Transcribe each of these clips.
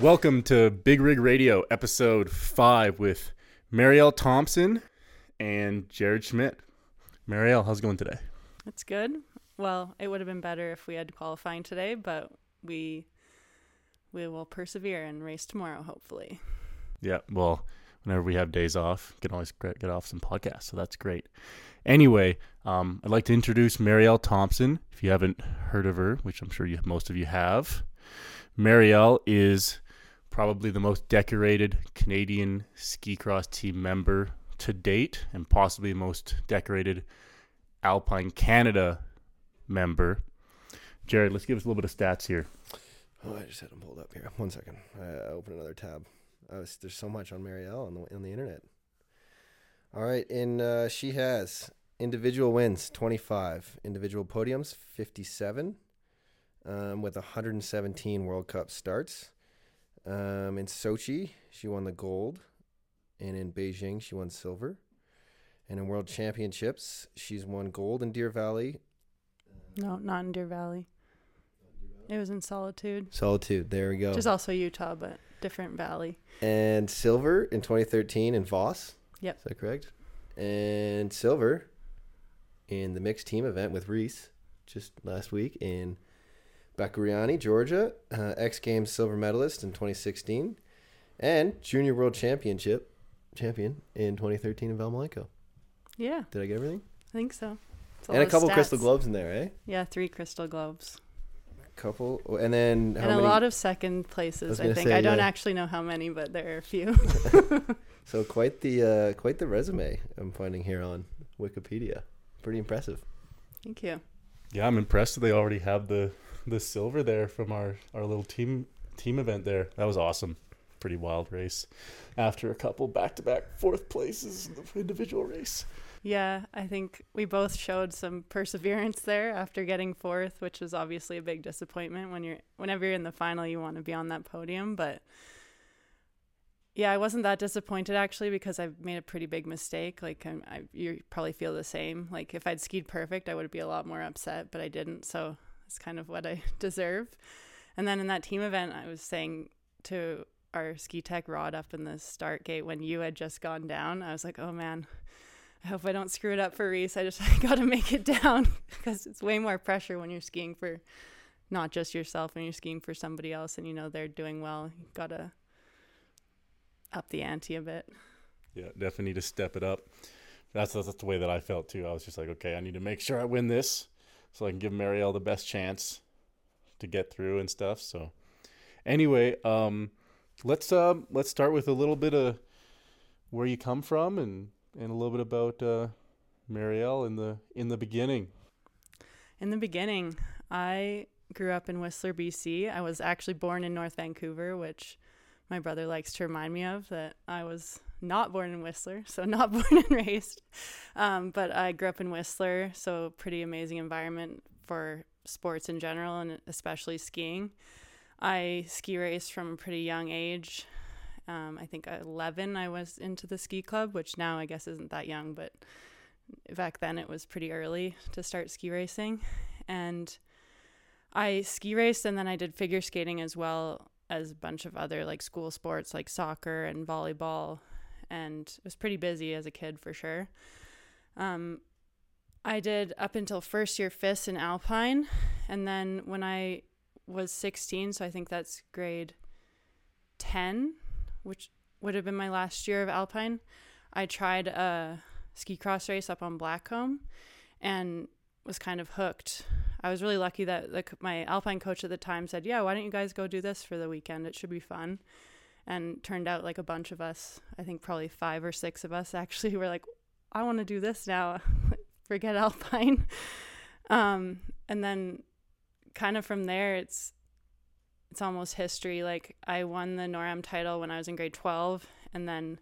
Welcome to Big Rig Radio, episode five with Marielle Thompson and Jared Schmidt. Marielle, how's it going today? It's good. Well, it would have been better if we had qualifying today, but we we will persevere and race tomorrow, hopefully. Yeah, well, whenever we have days off, can always get off some podcasts, so that's great. Anyway, um, I'd like to introduce Marielle Thompson. If you haven't heard of her, which I'm sure you most of you have, Marielle is probably the most decorated Canadian ski cross team member to date, and possibly the most decorated Alpine Canada member. Jared, let's give us a little bit of stats here. Oh, I just had them pulled up here. One second. I open another tab. There's so much on Marielle on the on the internet. All right, and uh, she has individual wins 25, individual podiums 57, um, with 117 World Cup starts. Um, in Sochi, she won the gold, and in Beijing, she won silver. And in World Championships, she's won gold in Deer Valley. No, not in Deer Valley. It was in Solitude. Solitude, there we go. Which is also Utah, but different valley. And silver in 2013 in Voss. Yep. Is that correct? And silver in the mixed team event with Reese just last week in Bakuriani, Georgia, uh, X Games silver medalist in 2016, and Junior World Championship champion in 2013 in Valmalenco. Yeah. Did I get everything? I think so. and a couple crystal globes in there, eh? Yeah, three crystal globes. Couple, and then and a many? lot of second places. I, I think say, I don't yeah. actually know how many, but there are a few. so quite the uh, quite the resume I'm finding here on Wikipedia. Pretty impressive. Thank you. Yeah, I'm impressed that they already have the the silver there from our our little team team event there. That was awesome. Pretty wild race. After a couple back to back fourth places in the individual race. Yeah, I think we both showed some perseverance there after getting fourth, which was obviously a big disappointment when you're whenever you're in the final you want to be on that podium, but yeah, I wasn't that disappointed actually because I made a pretty big mistake. Like I'm, I, you probably feel the same. Like if I'd skied perfect, I would be a lot more upset, but I didn't. So it's kind of what I deserve. And then in that team event, I was saying to our ski tech rod up in the start gate when you had just gone down, I was like, oh man, I hope I don't screw it up for Reese. I just got to make it down because it's way more pressure when you're skiing for not just yourself when you're skiing for somebody else and you know they're doing well. You got to up the ante a bit. Yeah, definitely need to step it up. That's, that's the way that I felt too. I was just like, okay, I need to make sure I win this so I can give Marielle the best chance to get through and stuff. So anyway, um, let's uh, let's start with a little bit of where you come from and and a little bit about uh, Marielle in the in the beginning. In the beginning, I grew up in Whistler, BC. I was actually born in North Vancouver, which my brother likes to remind me of that I was not born in Whistler, so not born and raised. Um, but I grew up in Whistler, so pretty amazing environment for sports in general and especially skiing. I ski raced from a pretty young age. Um, I think 11 I was into the ski club, which now I guess isn't that young, but back then it was pretty early to start ski racing. And I ski raced and then I did figure skating as well as a bunch of other like school sports like soccer and volleyball and was pretty busy as a kid for sure. Um, I did up until first year FIS in Alpine, and then when I was 16, so I think that's grade 10, which would have been my last year of Alpine, I tried a ski cross race up on Blackcomb and was kind of hooked. I was really lucky that the, my Alpine coach at the time said, "Yeah, why don't you guys go do this for the weekend? It should be fun." And turned out like a bunch of us, I think probably five or six of us actually were like, "I want to do this now. Forget Alpine." Um, and then kind of from there, it's it's almost history. Like I won the NORAM title when I was in grade 12, and then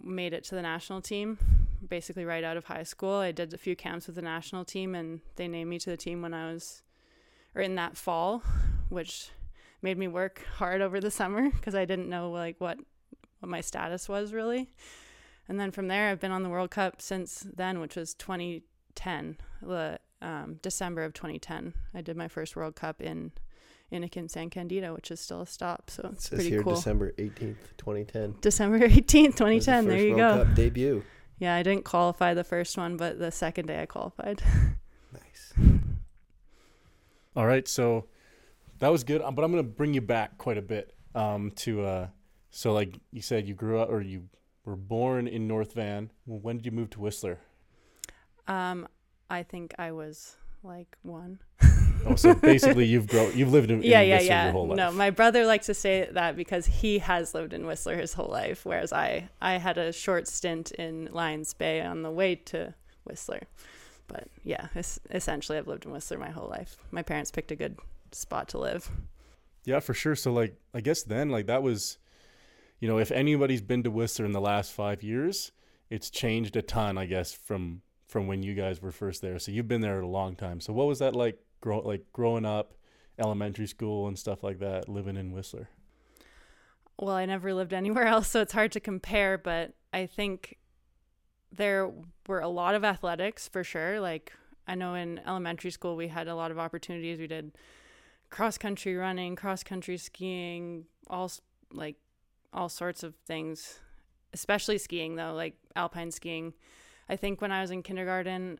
made it to the national team basically right out of high school. I did a few camps with the national team and they named me to the team when I was or in that fall, which made me work hard over the summer because I didn't know like what what my status was really. And then from there I've been on the World Cup since then, which was 2010, the um, December of 2010. I did my first World Cup in Innichen San Candido, which is still a stop. So It it's says pretty here cool. December 18th, 2010. December 18th, was the 2010. There you World go. Cup debut. Yeah, I didn't qualify the first one, but the second day I qualified. Nice. All right, so that was good, uh, but I'm gonna bring you back quite a bit. Um, to uh, so like you said, you grew up or you were born in North Van. When did you move to Whistler? Um, I think I was like one. Oh, so basically you've grown, you've lived in, in yeah, Whistler yeah. your whole life. No, my brother likes to say that because he has lived in Whistler his whole life, whereas I I had a short stint in Lions Bay on the way to Whistler. But yeah, es- essentially I've lived in Whistler my whole life. My parents picked a good spot to live. Yeah, for sure. So like I guess then like that was you know, if anybody's been to Whistler in the last 5 years, it's changed a ton, I guess, from from when you guys were first there. So you've been there a long time. So what was that like grow like growing up, elementary school and stuff like that, living in Whistler? Well, I never lived anywhere else, so it's hard to compare, but I think there were a lot of athletics for sure. Like I know in elementary school we had a lot of opportunities. We did cross country running, cross country skiing, all like all sorts of things. Especially skiing though, like alpine skiing. I think when I was in kindergarten,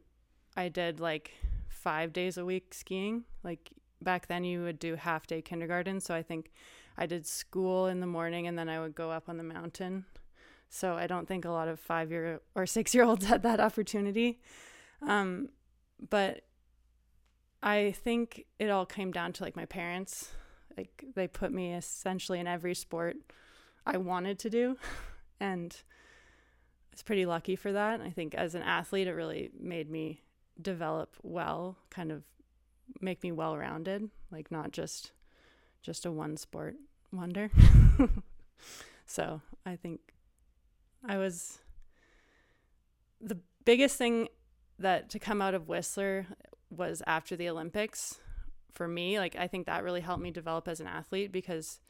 I did like 5 days a week skiing. Like back then you would do half day kindergarten, so I think I did school in the morning and then I would go up on the mountain. So I don't think a lot of five year or six year olds had that opportunity. Um, but I think it all came down to like my parents. Like they put me essentially in every sport I wanted to do. And I was pretty lucky for that. I think as an athlete, it really made me develop well, kind of make me well rounded, like not just just a one sport wonder. so I think I was the biggest thing that to come out of Whistler was after the Olympics for me. Like I think that really helped me develop as an athlete because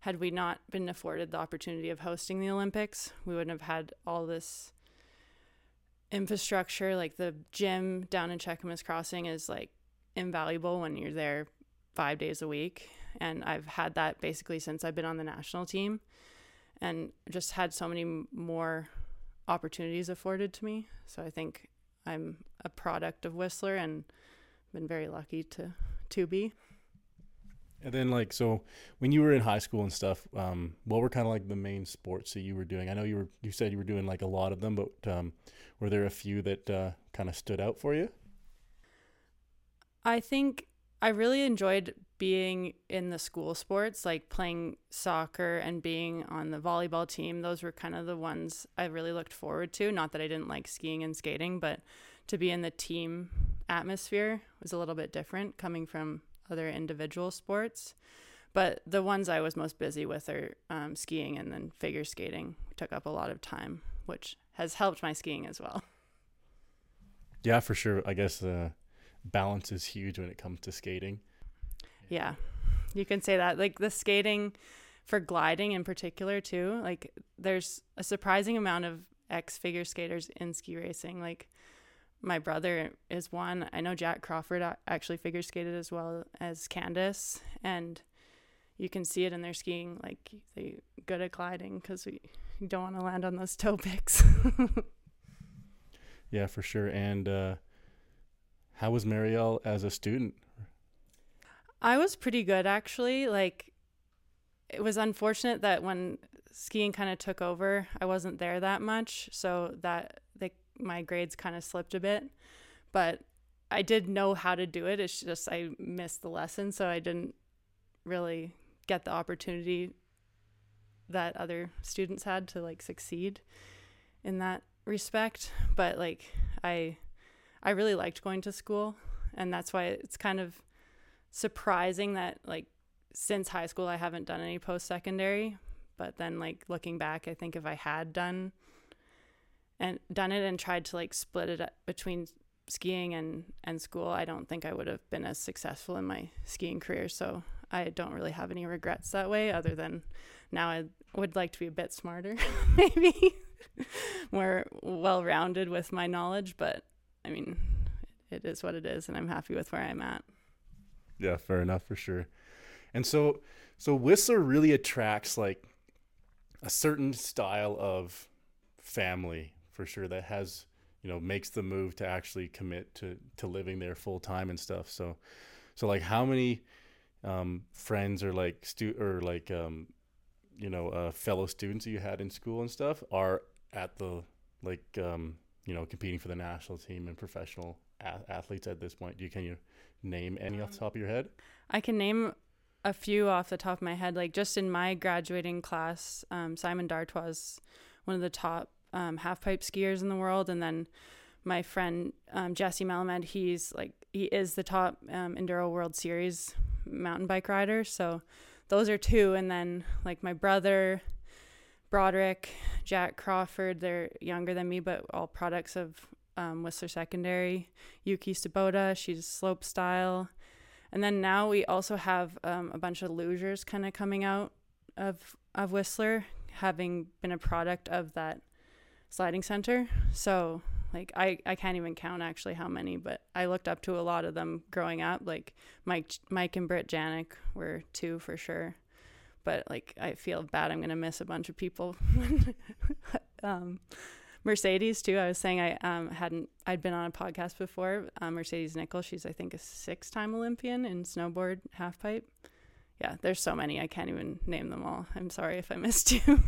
had we not been afforded the opportunity of hosting the Olympics, we wouldn't have had all this infrastructure. Like the gym down in Cheakamus Crossing is like invaluable when you're there five days a week. And I've had that basically since I've been on the national team and just had so many more opportunities afforded to me. So I think I'm a product of Whistler and been very lucky to to be. And then like so when you were in high school and stuff, um, what were kind of like the main sports that you were doing? I know you were you said you were doing like a lot of them, but um, were there a few that uh, kind of stood out for you? I think I really enjoyed being in the school sports, like playing soccer and being on the volleyball team. Those were kind of the ones I really looked forward to. Not that I didn't like skiing and skating, but to be in the team atmosphere was a little bit different coming from other individual sports. But the ones I was most busy with are um, skiing and then figure skating took up a lot of time, which has helped my skiing as well. Yeah, for sure. I guess uh, balance is huge when it comes to skating. Yeah, you can say that. Like the skating for gliding in particular, too. Like there's a surprising amount of ex figure skaters in ski racing. Like my brother is one. I know Jack Crawford actually figure skated as well as Candace, and you can see it in their skiing. Like they good at gliding because we don't want to land on those toe picks. Yeah, for sure. And uh, how was Marielle as a student? I was pretty good actually. Like it was unfortunate that when skiing kind of took over, I wasn't there that much, so that my grades kind of slipped a bit. But I did know how to do it. It's just I missed the lesson, so I didn't really get the opportunity that other students had to like succeed in that respect. But like I I really liked going to school, and that's why it's kind of surprising that like since high school I haven't done any post secondary, but then like looking back, I think if I had done and done it and tried to like split it up between skiing and and school, I don't think I would have been as successful in my skiing career. So I don't really have any regrets that way other than now I would like to be a bit smarter, maybe more well-rounded with my knowledge, but I mean, it is what it is and I'm happy with where I'm at. Yeah, fair enough for sure. And so so Whistler really attracts like a certain style of family for sure that has you know makes the move to actually commit to to living there full time and stuff. So so like how many um, friends or like stu or like um, you know uh, fellow students that you had in school and stuff are at the like um, you know competing for the national team and professional a- athletes at this point. Do you can you name any off the top of your head? I can name a few off the top of my head. Like just in my graduating class, um, Simon d'Artois one of the top um, half pipe skiers in the world, and then my friend um, Jesse Melamed, he's like he is the top um, enduro World Series mountain bike rider. So those are two, and then like my brother. Broderick, Jack Crawford, they're younger than me, but all products of um, Whistler Secondary. Yuki Tsubota, she's slope style. And then now we also have um, a bunch of lugers kind of coming out of of Whistler, having been a product of that sliding center. So like I, I can't even count actually how many, but I looked up to a lot of them growing up. Like Mike Mike and Britt Janyk were two for sure. But like I feel bad I'm gonna miss a bunch of people. um, Mercedes too. I was saying I um, hadn't I'd been on a podcast before. Um, Mercedes Nicoll, she's I think a six-time Olympian in snowboard halfpipe. Yeah, there's so many I can't even name them all. I'm sorry if I missed you.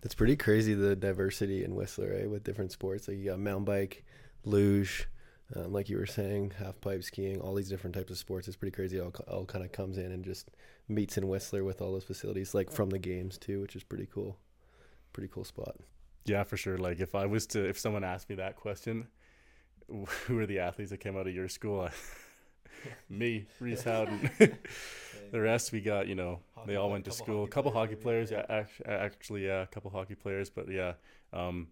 That's pretty crazy the diversity in Whistler, right? With different sports, like you got mountain bike, luge, um, like you were saying, half pipe skiing, all these different types of sports. It's pretty crazy. It all, all kind of comes in and just meets in Whistler with all those facilities, like from the games too, which is pretty cool. Pretty cool spot. Yeah, for sure. Like if I was to, if someone asked me that question, who are the athletes that came out of your school? me, Reese Howden. the rest we got, you know, Hockey they all went to school. A couple hockey players, yeah. yeah, actually, yeah, a couple hockey players, but yeah. Um,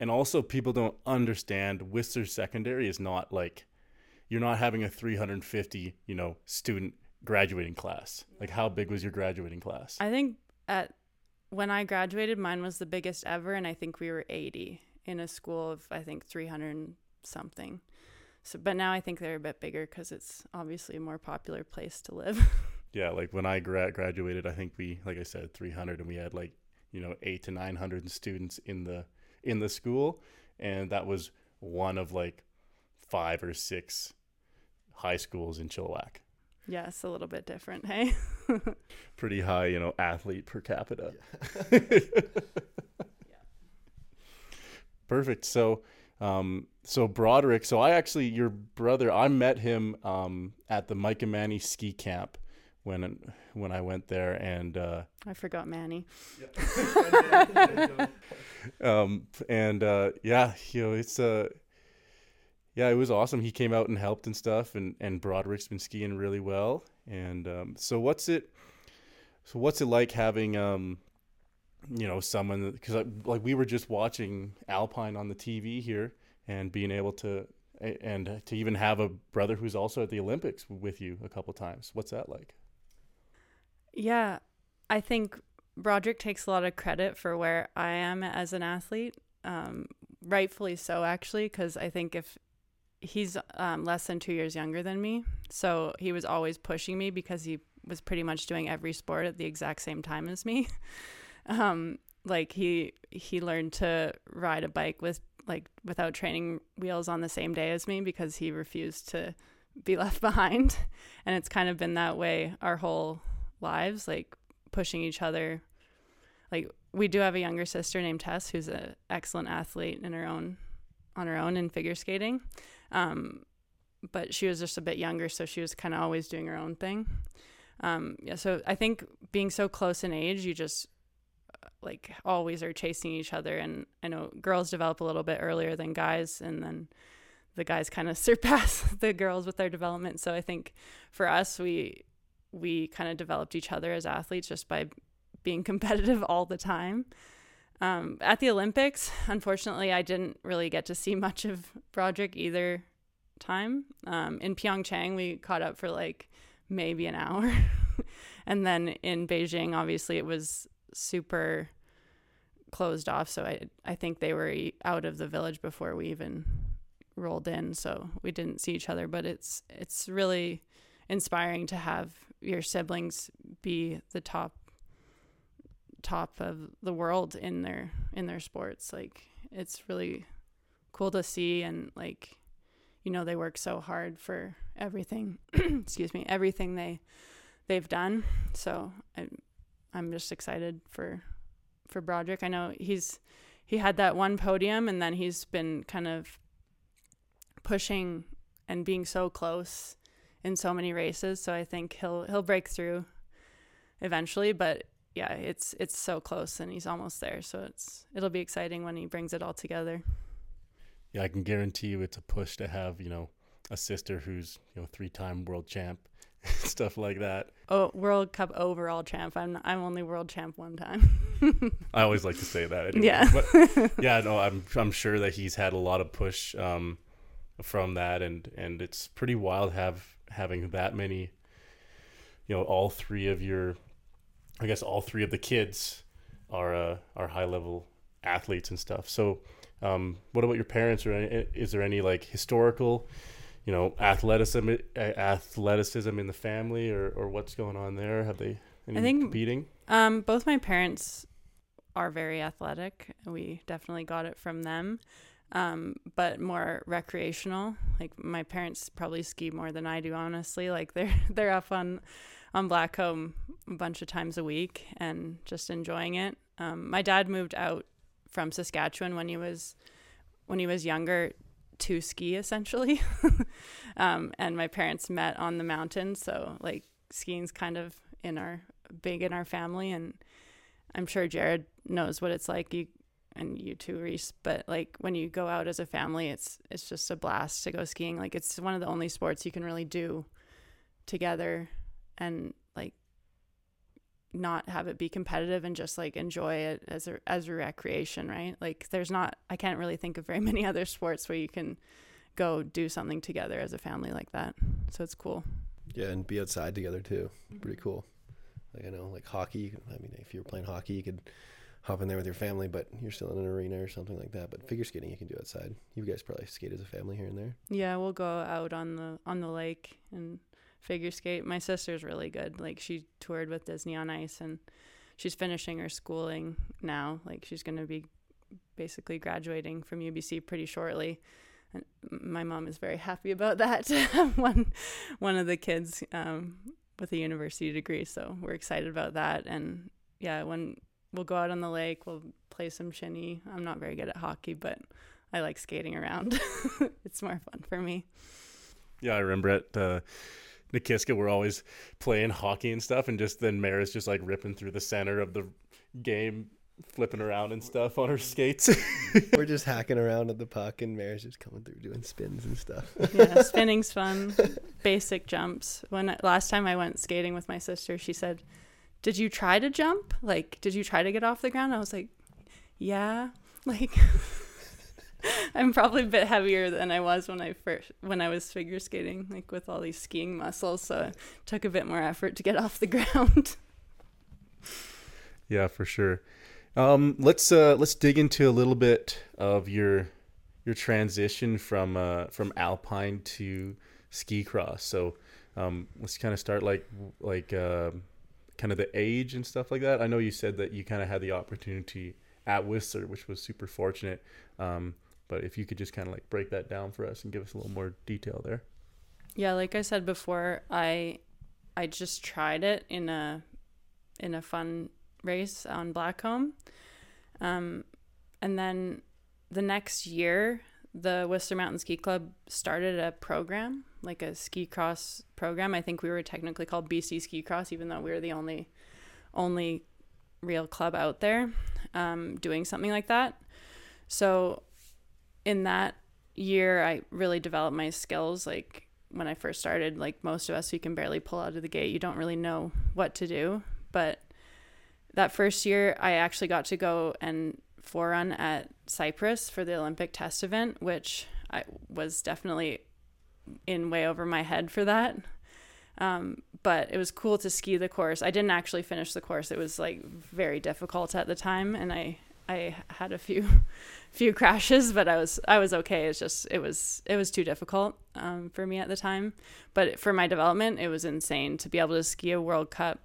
and also people don't understand Whistler Secondary is not like you're not having a 350, you know, student graduating class. Like how big was your graduating class? I think at when I graduated, mine was the biggest ever, and I think we were 80 in a school of I think 300 something. So, but now I think they're a bit bigger because it's obviously a more popular place to live. yeah, like when I gra- graduated, I think we, like I said, 300, and we had like you know eight to 900 students in the in the school, and that was one of like five or six high schools in Chilliwack. yeah, it's a little bit different. Hey, Pretty high, you know, athlete per capita. Yeah. Perfect. So, um, so Broderick. So I actually, your brother, I met him um, at the Mike and Manny ski camp when when I went there, and uh, I forgot Manny. um, and uh, yeah, you know, it's uh, yeah, it was awesome. He came out and helped and stuff, and and Broderick's been skiing really well. And um, so what's it? So what's it like having um, you know, someone because like we were just watching Alpine on the TV here, and being able to and to even have a brother who's also at the Olympics with you a couple times. What's that like? Yeah, I think Broderick takes a lot of credit for where I am as an athlete. Um, rightfully so, actually, because I think if he's um, less than two years younger than me, so he was always pushing me because he was pretty much doing every sport at the exact same time as me. um, like he he learned to ride a bike with like without training wheels on the same day as me because he refused to be left behind, and it's kind of been that way our whole lives, like pushing each other. Like we do have a younger sister named Tess who's an excellent athlete in her own on her own in figure skating. Um, but she was just a bit younger, so she was kind of always doing her own thing. Um, yeah, so I think being so close in age, you just like always are chasing each other. And I know girls develop a little bit earlier than guys, and then the guys kind of surpass the girls with their development. So I think for us, we we kind of developed each other as athletes just by being competitive all the time. Um, at the Olympics, unfortunately, I didn't really get to see much of Broderick either time. Um, in Pyeongchang, we caught up for like maybe an hour. and then in Beijing, obviously, it was super closed off. So I, I think they were out of the village before we even rolled in. So we didn't see each other, but it's, it's really, inspiring to have your siblings be the top top of the world in their in their sports like it's really cool to see and like you know they work so hard for everything excuse me everything they they've done so I, i'm just excited for for broderick. I know he's he had that one podium and then he's been kind of pushing and being so close in so many races. So i think he'll he'll break through eventually but yeah it's it's so close and he's almost there. So it's it'll be exciting when he brings it all together. Yeah, I can guarantee you it's a push to have, you know, a sister who's, you know, three time world champ, stuff like that. oh world cup overall champ i'm i'm only world champ one time I always like to say that. Anyway. Yeah. But yeah, no, I'm I'm sure that he's had a lot of push um, from that, and and it's pretty wild have having that many. You know, all three of your, I guess all three of the kids are uh, are high level athletes and stuff. So, um, what about your parents? Or any, is there any like historical, you know, athleticism athleticism in the family, or or what's going on there? Have they any think- competing? Um, both my parents are very athletic. We definitely got it from them, um, but more recreational. Like my parents probably ski more than I do, honestly. Like they're they're up on on Blackcomb a bunch of times a week and just enjoying it. Um, my dad moved out from Saskatchewan when he was when he was younger to ski essentially, um, and my parents met on the mountain. So like skiing's kind of in our big in our family. And I'm sure Jared knows what it's like. You and you too Reese. But like when you go out as a family it's it's just a blast to go skiing. Like it's one of the only sports you can really do together and like not have it be competitive and just like enjoy it as a as a recreation right? Like there's not I can't really think of very many other sports where you can go do something together as a family like that so it's cool Yeah, and be outside together too. Pretty mm-hmm. cool. Like I know, like hockey. I mean, if you're playing hockey, you could hop in there with your family, but you're still in an arena or something like that. But figure skating, you can do outside. You guys probably skate as a family here and there. Yeah, we'll go out on the on the lake and figure skate. My sister's really good. Like she toured with Disney on Ice and she's finishing her schooling now. Like she's going to be basically graduating from UBC pretty shortly. And my mom is very happy about that. one one of the kids um, with a university degree, so we're excited about that. And yeah, when we'll go out on the lake, we'll play some shinny. I'm not very good at hockey, but I like skating around. it's more fun for me. Yeah, I remember at uh, Nakiska, we're always playing hockey and stuff, and just then Mara's just like ripping through the center of the game, flipping around and stuff on her skates. we're just hacking around at the puck, and Mary's just coming through doing spins and stuff. yeah, spinning's fun. Basic jumps. When last time I went skating with my sister, she said, "Did you try to jump? Like, did you try to get off the ground?" I was like, "Yeah." Like, I'm probably a bit heavier than I was when I first when I was figure skating, like with all these skiing muscles. So it took a bit more effort to get off the ground. yeah, for sure. Um, let's uh, let's dig into a little bit of your your transition from uh, from alpine to ski cross. So um, let's kind of start like like uh, kind of the age and stuff like that. I know you said that you kind of had the opportunity at Whistler, which was super fortunate. Um, but if you could just kind of like break that down for us and give us a little more detail there. Yeah, like I said before, I I just tried it in a in a fun race on Blackcomb. Um, and then the next year, the Whistler Mountain Ski Club started a program, like a ski cross program. I think we were technically called BC Ski Cross, even though we were the only only real club out there um, doing something like that. So in that year, I really developed my skills. Like when I first started, like most of us, you can barely pull out of the gate. You don't really know what to do. But that first year, I actually got to go and forerun at Cypress for the Olympic test event, which I was definitely in way over my head for that. Um, but it was cool to ski the course. I didn't actually finish the course. It was like very difficult at the time, and I I had a few few crashes, but I was I was okay. It's just it was it was too difficult um, for me at the time. But for my development, it was insane to be able to ski a World Cup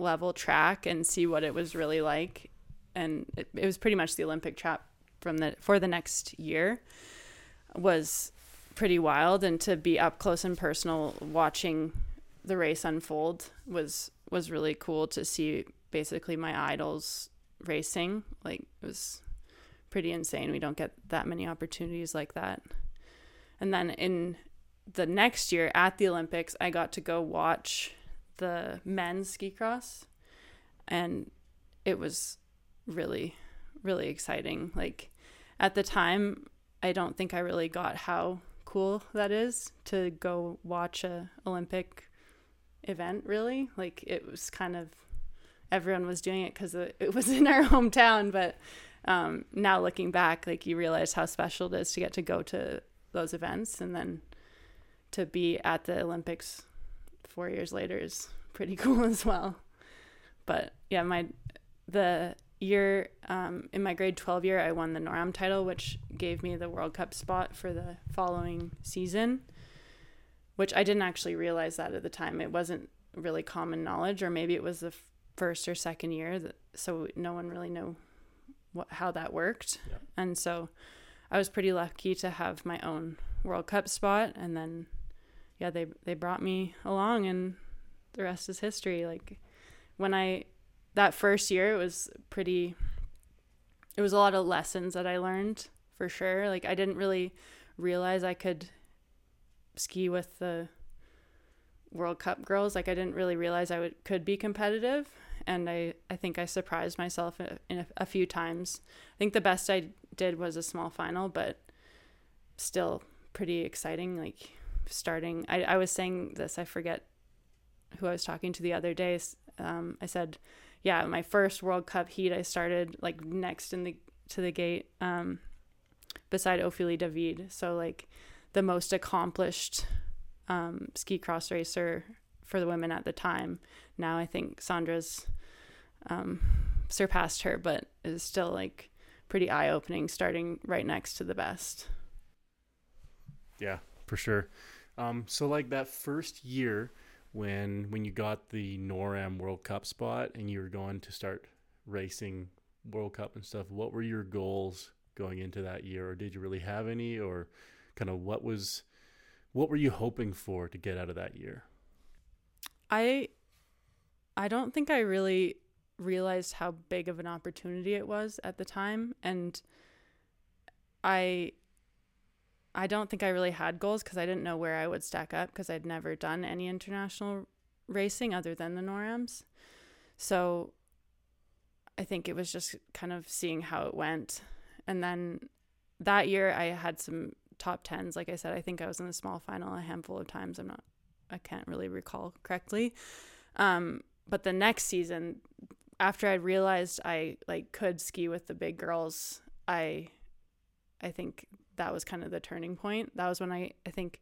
level track and see what it was really like. And it, it was pretty much the Olympic track from the for the next year was pretty wild. And to be up close and personal watching the race unfold was was really cool to see basically my idols racing. Like it was pretty insane. We don't get that many opportunities like that. And then in the next year at the olympics i got to go watch the men's ski cross and it was really really exciting. Like at the time i don't think i really got how cool that is to go watch a olympic event really. Like it was kind of everyone was doing it because it was in our hometown but um, now looking back like you realize how special it is to get to go to those events and then to be at the olympics four years later is pretty cool as well. But yeah my the year um, in my grade 12 year i won the noram title which gave me the world cup spot for the following season which i didn't actually realize that at the time. It wasn't really common knowledge or maybe it was the first or second year that, so no one really knew what how that worked. Yeah. and so i was pretty lucky to have my own world cup spot and then yeah they they brought me along and the rest is history like when i that first year it was pretty it was a lot of lessons that i learned for sure like i didn't really realize i could ski with the world cup girls like i didn't really realize i would could be competitive and I, I think I surprised myself in a, a, few times. I think the best I did was a small final, but still pretty exciting. Like starting, I, I was saying this, I forget who I was talking to the other day. Um, I said, yeah, my first World Cup heat, I started like next in the to the gate um, beside Ophélie David. So like the most accomplished um, ski cross racer for the women at the time. Now I think Sandra's um, surpassed her, but is still like pretty eye opening, starting right next to the best. Yeah, for sure. Um, so like that first year when when you got the NORAM World Cup spot and you were going to start racing World Cup and stuff, what were your goals going into that year, or did you really have any, or kind of what was what were you hoping for to get out of that year? I I don't think I really realized how big of an opportunity it was at the time. And I I don't think I really had goals cuz I didn't know where I would stack up cuz I'd never done any international racing other than the NORAMs. So I think it was just kind of seeing how it went. And then that year I had some top 10s like I said I think I was in the small final a handful of times. I'm not I can't really recall correctly. Um, but the next season after I realized I like could ski with the big girls, I I think that was kind of the turning point. That was when I I think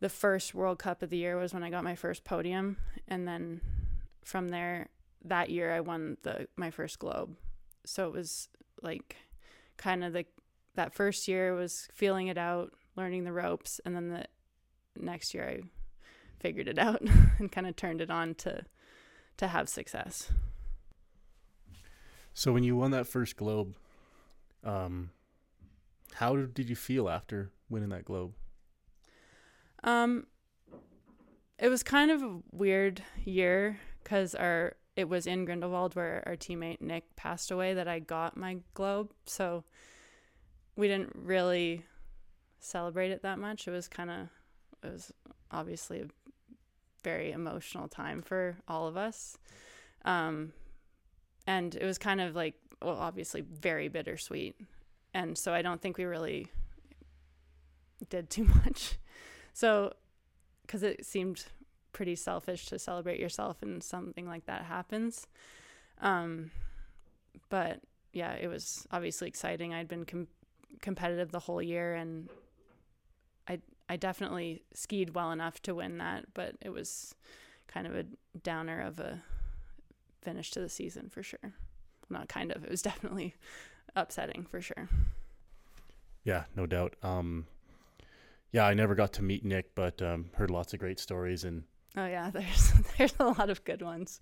the first World Cup of the year was when I got my first podium and then from there that year I won the my first globe. So it was like kind of the that first year was feeling it out, learning the ropes and then the next year I figured it out and kind of turned it on to to have success. So when you won that first globe, um, how did you feel after winning that globe? Um, it was kind of a weird year because our it was in Grindelwald where our teammate Nick passed away that I got my globe, so we didn't really celebrate it that much. It was kind of it was obviously a very emotional time for all of us. Um, and it was kind of like well obviously very bittersweet and so i don't think we really did too much so because it seemed pretty selfish to celebrate yourself and something like that happens um but yeah it was obviously exciting i'd been com- competitive the whole year and i i definitely skied well enough to win that but it was kind of a downer of a finish to the season for sure. not kind of. It was definitely upsetting for sure. Yeah, no doubt. Um, yeah, I never got to meet Nick, but um, heard lots of great stories and Oh yeah, there's there's a lot of good ones.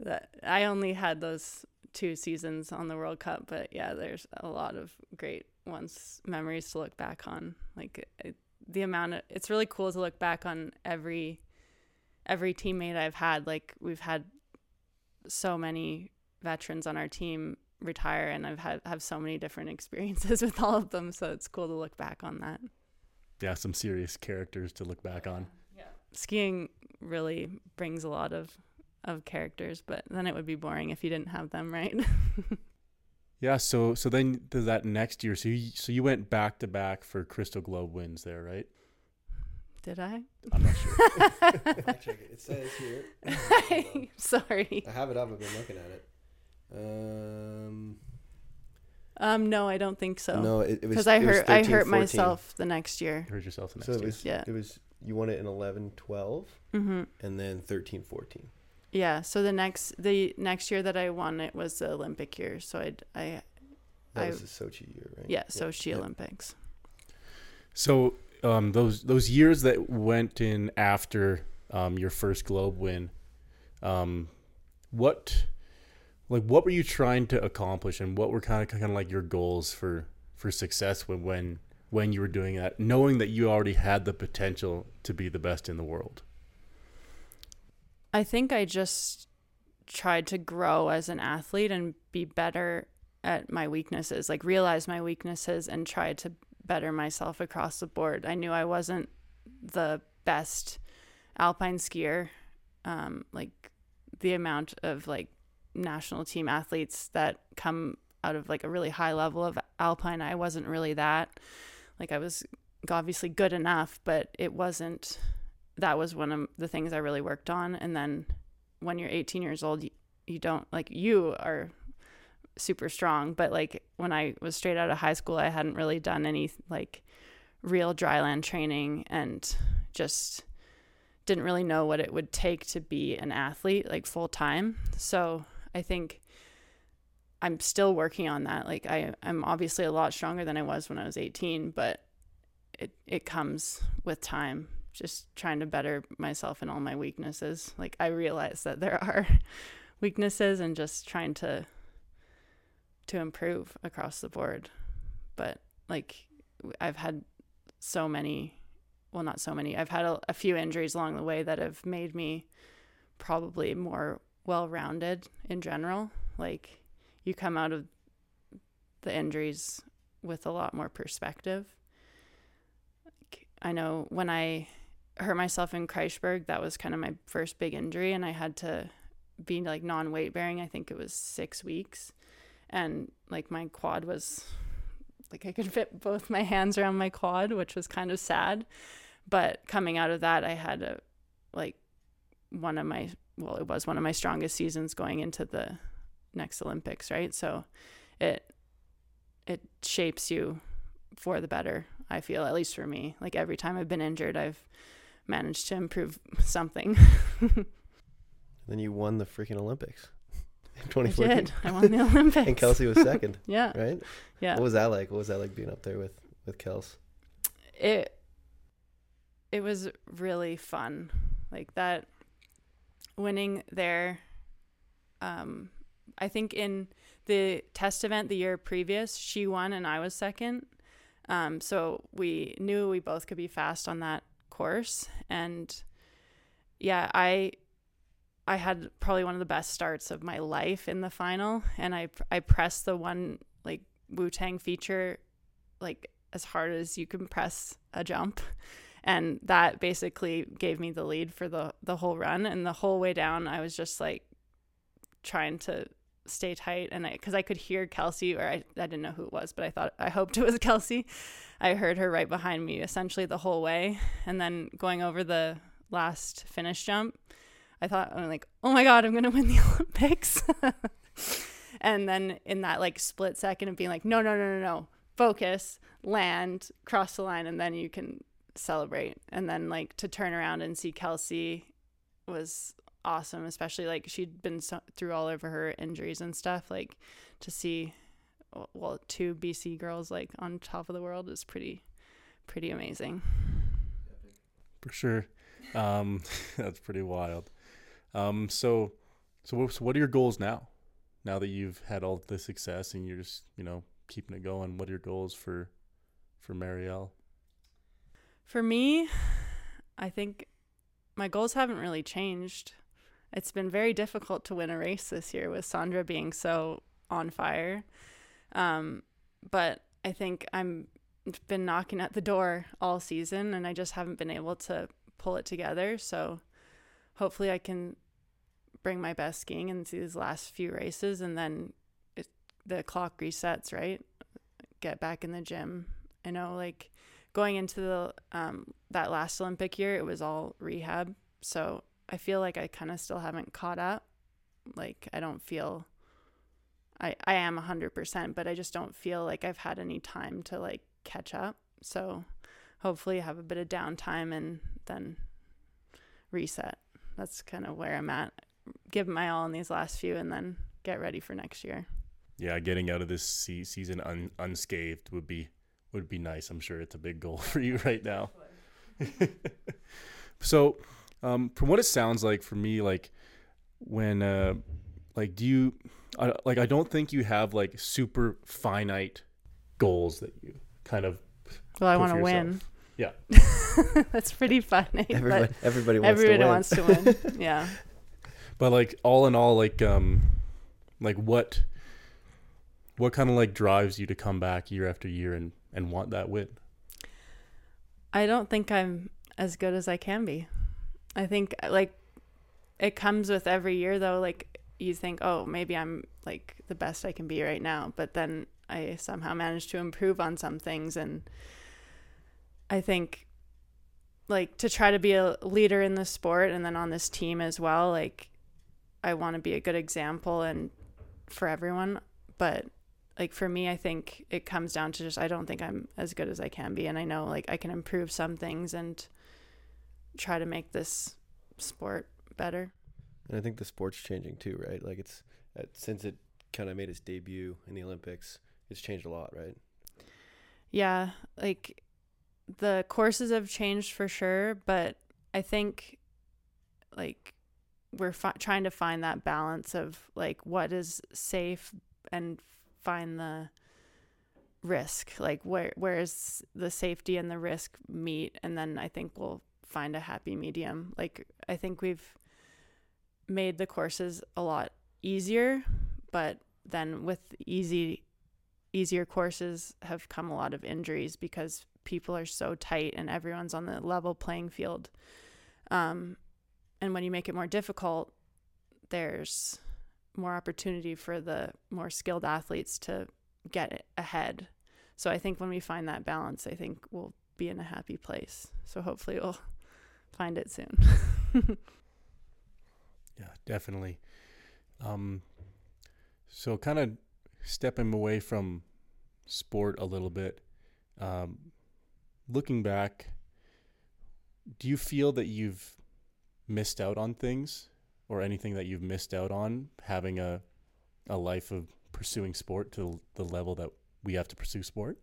That I only had those two seasons on the World Cup, but yeah, there's a lot of great ones, memories to look back on. Like it, the amount of it's really cool to look back on every every teammate I've had. Like we've had so many veterans on our team retire, and I've had have so many different experiences with all of them. So it's cool to look back on that. yeah, some serious characters to look back on. Yeah. Skiing really brings a lot of of characters, but then it would be boring if you didn't have them, right? Yeah, so so then to that next year, so you, so you went back to back for Crystal Globe wins there, right? Did I? I'm not sure. Fact check it. It says here. Hold on. Sorry. I have it up. I've been looking at it. Um, Um, no, I don't think so. no, it, it was because I it was hurt I hurt 14. myself the next year. You heard yourself the next So it year. was Yeah. it was you won it in 11, 12, hmm and then 13, 14. Yeah. So the next the next year that I won it was the Olympic year. So I I That I- was the Sochi year, right? yeah. Sochi yeah. Olympics. So um, those those years that went in after um, your first Globe win, um, what like what were you trying to accomplish, and what were kind of kind of like your goals for for success when when when you were doing that, knowing that you already had the potential to be the best in the world? I think I just tried to grow as an athlete and be better at my weaknesses, like realize my weaknesses and try to better myself across the board. I knew I wasn't the best alpine skier. Um, like the amount of like national team athletes that come out of like a really high level of alpine, I wasn't really that. Like I was obviously good enough, but it wasn't that was one of the things I really worked on. And then when you're 18 years old, you, you don't like you are super strong. But like when I was straight out of high school, I hadn't really done any like real dryland training and just didn't really know what it would take to be an athlete like full time. So I think I'm still working on that. Like I, I'm obviously a lot stronger than I was when I was 18, but it it comes with time just trying to better myself in all my weaknesses. Like I realize that there are weaknesses and just trying to to improve across the board. But like I've had so many well not so many. I've had a, a few injuries along the way that have made me probably more well-rounded in general. Like you come out of the injuries with a lot more perspective. Like, I know when I hurt myself in Kreischberg, that was kind of my first big injury, and I had to be like non weight bearing. I think it was six weeks, and like my quad was like I could fit both my hands around my quad, which was kind of sad. But coming out of that, I had a like one of my well, it was one of my strongest seasons going into the next Olympics, right? So it it shapes you for the better. I feel at least for me. Like every time I've been injured, I've managed to improve something. Then you won the freaking Olympics in I 2014. did. I won the Olympics. And Kelsey was second, yeah, right? yeah. What was that like? What was that like being up there with with Kels? it it was really fun like that winning there um i think in the test event the year previous she won and i was second. Um so we knew we both could be fast on that course. And yeah i i had probably one of the best starts of my life in the final. And i i pressed the one like wu-tang feature like as hard as you can press a jump and that basically gave me the lead for the the whole run. And the whole way down i was just like trying to stay tight. And i because i could hear kelsey or I, I didn't know who it was but i thought i hoped it was kelsey. I heard her right behind me essentially the whole way. And then going over the last finish jump i thought i'm like oh my god i'm gonna win the olympics. And then in that like split second of being like no no no no no focus land cross the line and then you can celebrate and then like to turn around and see kelsey was awesome, especially like she'd been so, through all of her injuries and stuff. Like to see, well, two BC girls like on top of the world is pretty, pretty amazing. For sure, um, that's pretty wild. Um, so, so what, so what are your goals now? Now that you've had all the success and you're just you know keeping it going, what are your goals for for Marielle? For me, I think my goals haven't really changed. It's been very difficult to win a race this year with Sandra being so on fire. Um, but I think I'm been knocking at the door all season and I just haven't been able to pull it together. So hopefully I can bring my best skiing in these last few races and then it, the clock resets, right? Get back in the gym. I know like going into the um, that last Olympic year, it was all rehab. So I feel like I kind of still haven't caught up. Like I don't feel I I am 100%, but I just don't feel like I've had any time to like catch up. So hopefully have a bit of downtime and then reset. That's kind of where I'm at. Give my all in these last few and then get ready for next year. Yeah, getting out of this season un- unscathed would be would be nice. I'm sure it's a big goal for you right now. so, um, from what it sounds like for me, like when, uh, like, do you, uh, like, I don't think you have like super finite goals that you kind of. Well, I want to win. Yeah, that's pretty funny. Everybody, everybody wants everybody to win. wants to win. yeah. But like all in all, like um, like what, what kind of like drives you to come back year after year and and want that win? I don't think I'm as good as I can be. I think uh, like it comes with every year though like you think oh maybe I'm like the best I can be right now but then I somehow manage to improve on some things and I think like to try to be a leader in the sport and then on this team as well like I want to be a good example and for everyone but like for me i think it comes down to just i don't think i'm as good as i can be. And i know like i can improve some things and try to make this sport better. And i think the sport's changing too right? Like it's uh, since it kind of made its debut in the olympics it's changed a lot right? Yeah like the courses have changed for sure but i think like we're fi- trying to find that balance of like what is safe and find the risk like where where's the safety and the risk meet and then i think we'll find a happy medium. Like i think we've made the courses a lot easier but then with easy easier courses have come a lot of injuries because people are so tight and everyone's on the level playing field. Um, and when you make it more difficult there's more opportunity for the more skilled athletes to get ahead. So I think when we find that balance, I think we'll be in a happy place. So hopefully we'll find it soon. yeah, definitely. Um, so kind of stepping away from sport a little bit, um, looking back, do you feel that you've missed out on things or anything that you've missed out on having a a life of pursuing sport to the level that we have to pursue sport?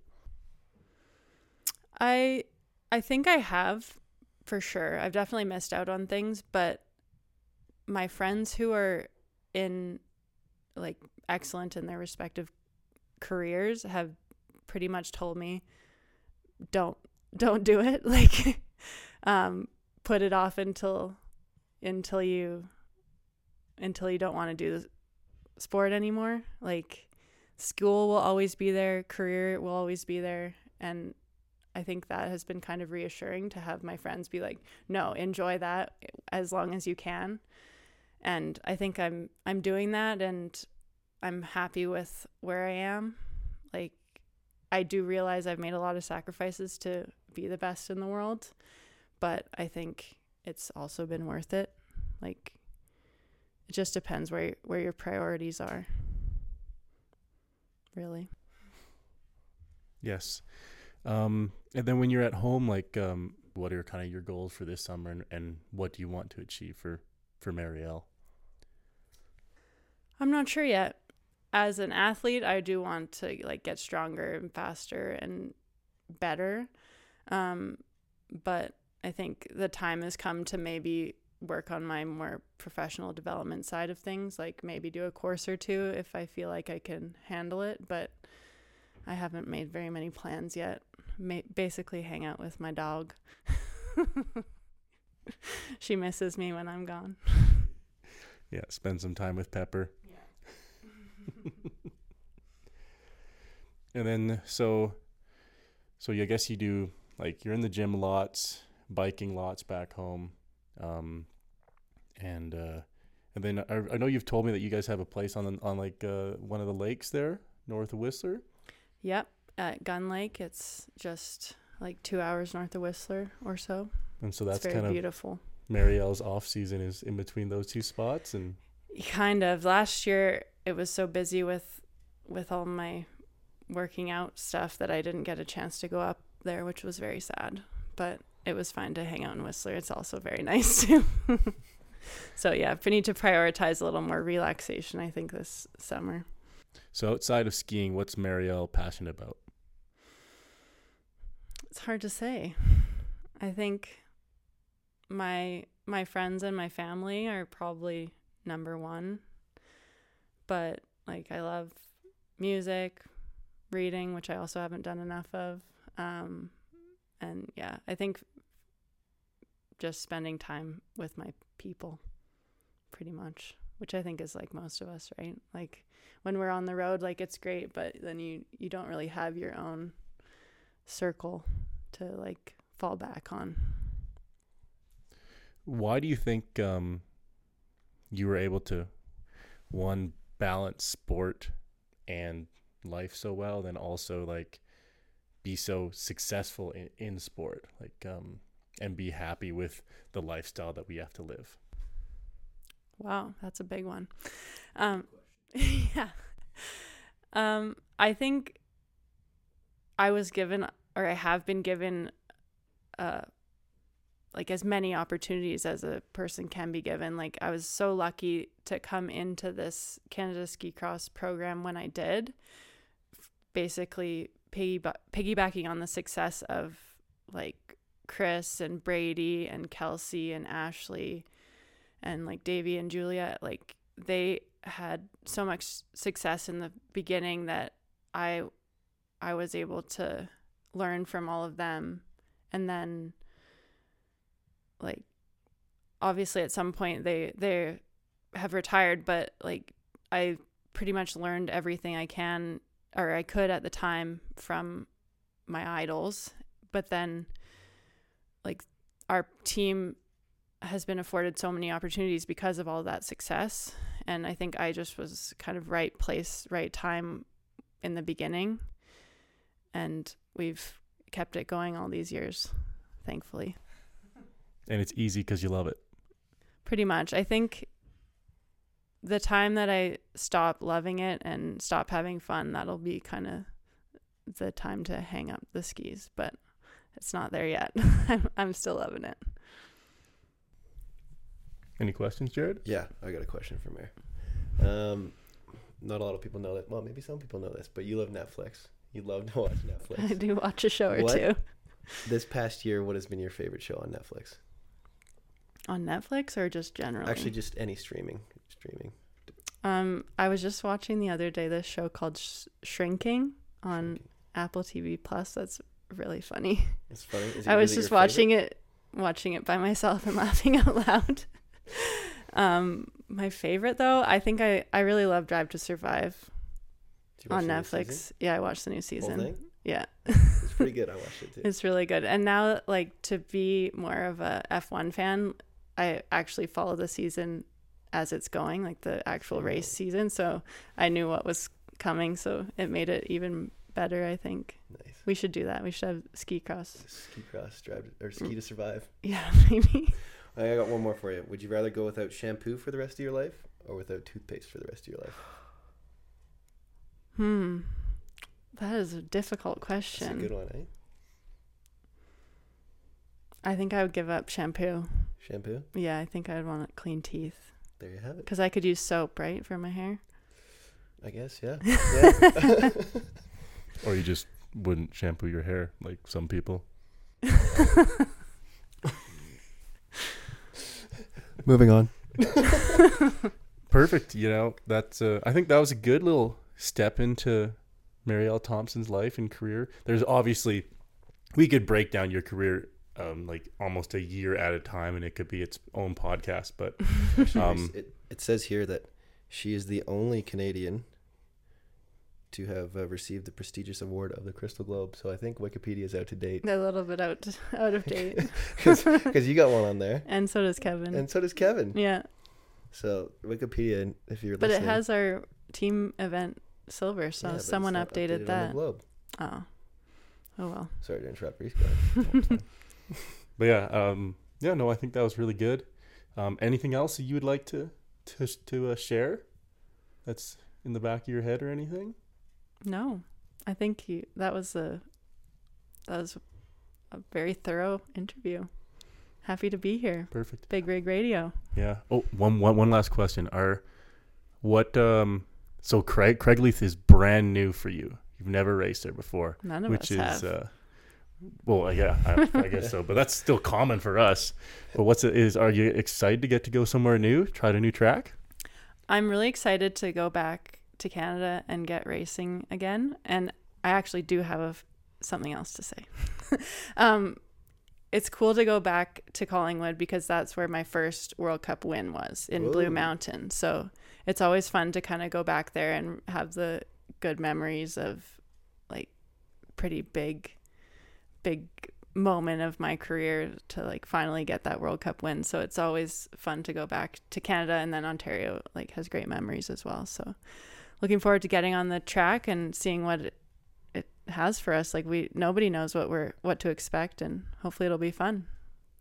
I I think I have for sure. I've definitely missed out on things, but my friends who are in like excellent in their respective careers have pretty much told me don't don't do it like um put it off until until you until you don't want to do the sport anymore. Like school will always be there, career will always be there, and I think that has been kind of reassuring to have my friends be like, "No, enjoy that as long as you can." And I think I'm I'm doing that and I'm happy with where I am. Like I do realize I've made a lot of sacrifices to be the best in the world, but I think it's also been worth it. Like it just depends where where your priorities are. Really. Yes. Um, and then when you're at home, like, um, what are kind of your goals for this summer, and, and what do you want to achieve for for Marielle? I'm not sure yet. As an athlete, I do want to like get stronger and faster and better. Um, but I think the time has come to maybe work on my more professional development side of things, like maybe do a course or two if I feel like I can handle it. But I haven't made very many plans yet. Ma- basically, hang out with my dog. she misses me when I'm gone. Yeah, spend some time with Pepper. Yeah. and then so so I guess you do like you're in the gym lots, biking lots back home. Um and uh and then I, I know you've told me that you guys have a place on on like uh, one of the lakes there north of Whistler. Yep, at Gun Lake. It's just like two hours north of Whistler or so. And so that's very kind of beautiful. Marielle's off season is in between those two spots and Kind of. Last year it was so busy with with all my working out stuff that I didn't get a chance to go up there, which was very sad. But it was fine to hang out in Whistler. It's also very nice too. So yeah, if I need to prioritize a little more relaxation. I think this summer. so outside of skiing, what's Marielle passionate about? It's hard to say. I think my my friends and my family are probably number one. But like I love music, reading, which I also haven't done enough of. Um and yeah, I think just spending time with my people pretty much, which I think is like most of us, right? Like when we're on the road like it's great, but then you you don't really have your own circle to like fall back on. Why do you think um, you were able to one balance sport and life so well, then also like be so successful in, in sport, like um, and be happy with the lifestyle that we have to live? Wow, that's a big one. Um, yeah. Um, I think I was given, or I have been given, uh, like as many opportunities as a person can be given. Like I was so lucky to come into this Canada Ski Cross program when I did, basically piggyba- piggybacking on the success of like Chris and Brady and Kelsey and Ashleigh and like Davy and Julia, like they had so much success in the beginning that I I was able to learn from all of them. And then like obviously at some point they they have retired but like I pretty much learned everything I can or I could at the time from my idols. But then like our team has been afforded so many opportunities because of all that success. And I think I just was kind of right place, right time in the beginning. And we've kept it going all these years, thankfully. And it's easy because you love it. Pretty much. I think the time that I stop loving it and stop having fun, that'll be kind of the time to hang up the skis. But it's not there yet. I'm, I'm still loving it. Any questions, Jared? Yeah, I got a question for Mayor. Um, not a lot of people know that. Well, maybe some people know this, but you love Netflix. You love to watch Netflix. I do watch a show or What? two this past year, what has been your favorite show on Netflix? on Netflix or just generally. Actually, just any streaming. Streaming. um, I was just watching the other day this show called Sh- Shrinking on Apple TV Plus. That's really funny. It's funny. It I was really just watching favorite? it, watching it by myself and laughing out loud. um, my favorite though, I think I I really love Drive to Survive Did you watch on Netflix. Yeah, I watched the new season. Yeah. It's pretty good. I watched it too. It's really good. And now, like, to be more of a F1 fan, I actually follow the season as it's going, like the actual race season. So I knew what was coming. So it made it even better, I think. nice. We should do that. We should have ski cross. Ski cross, drive to, or ski to survive. Yeah, maybe. I got one more for you. Would you rather go without shampoo for the rest of your life or without toothpaste for the rest of your life? Hmm. That is a difficult question. That's a good one, eh? I think I would give up shampoo. Shampoo. Yeah, I think I'd want clean teeth There you have it. because I could use soap, right, for my hair. I guess. Yeah. Yeah. Or you just wouldn't shampoo your hair like some people. Moving on. Perfect. You know, that's. Uh, I think that was a good little step into Marielle Thompson's life and career. There's obviously, we could break down your career um, like almost a year at a time, and it could be its own podcast. But Um, it, it says here that she is the only Canadian to have uh, received the prestigious award of the Crystal Globe. So I think Wikipedia is out to date a little bit out out of date, because you got one on there, and so does Kevin. and so does Kevin. yeah, So Wikipedia, if you're but it has our team event silver, so yeah, someone not updated, on the that. Globe. Oh, oh well. Sorry to interrupt. Reese. Go but yeah, um, yeah. No, I think that was really good. Um, anything else you would like to to to uh, share? That's in the back of your head or anything? No, I think you, that was a that was a very thorough interview. Happy to be here. Perfect. Big Rig Radio. Yeah. Oh, one one one last question. Are what um so Craig Craigleith is brand new for you. You've never raced there before, None of which us is have. uh well, yeah, I, I guess so, but that's still common for us. But what's it is are you excited to get to go somewhere new, try a new track? I'm really excited to go back to Canada and get racing again. And I actually do have a something else to say. um, it's cool to go back to Collingwood because that's where my first World Cup win was in Blue Mountain. So it's always fun to kind of go back there and have the good memories of like pretty big, big moment of my career to like finally get that World Cup win. So it's always fun to go back to Canada and then Ontario like has great memories as well. So looking forward to getting on the track and seeing what it, it has for us. Like we nobody knows what we're what to expect and hopefully it'll be fun.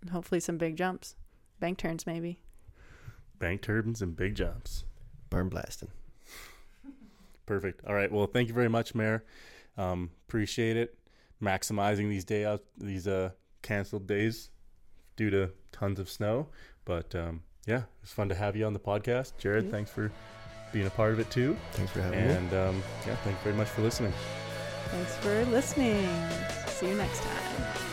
And hopefully some big jumps. Bank turns maybe. Bank turns and big jumps. Burn blasting. Perfect. All right. Well, thank you very much, Mayor. Um, appreciate it. Maximizing these day out these uh canceled days due to tons of snow. But um, yeah, it's fun to have you on the podcast, Jared. Yeah. Thanks for being a part of it too. Thanks for having me. And um, yeah, thank you very much for listening. Thanks for listening. See you next time.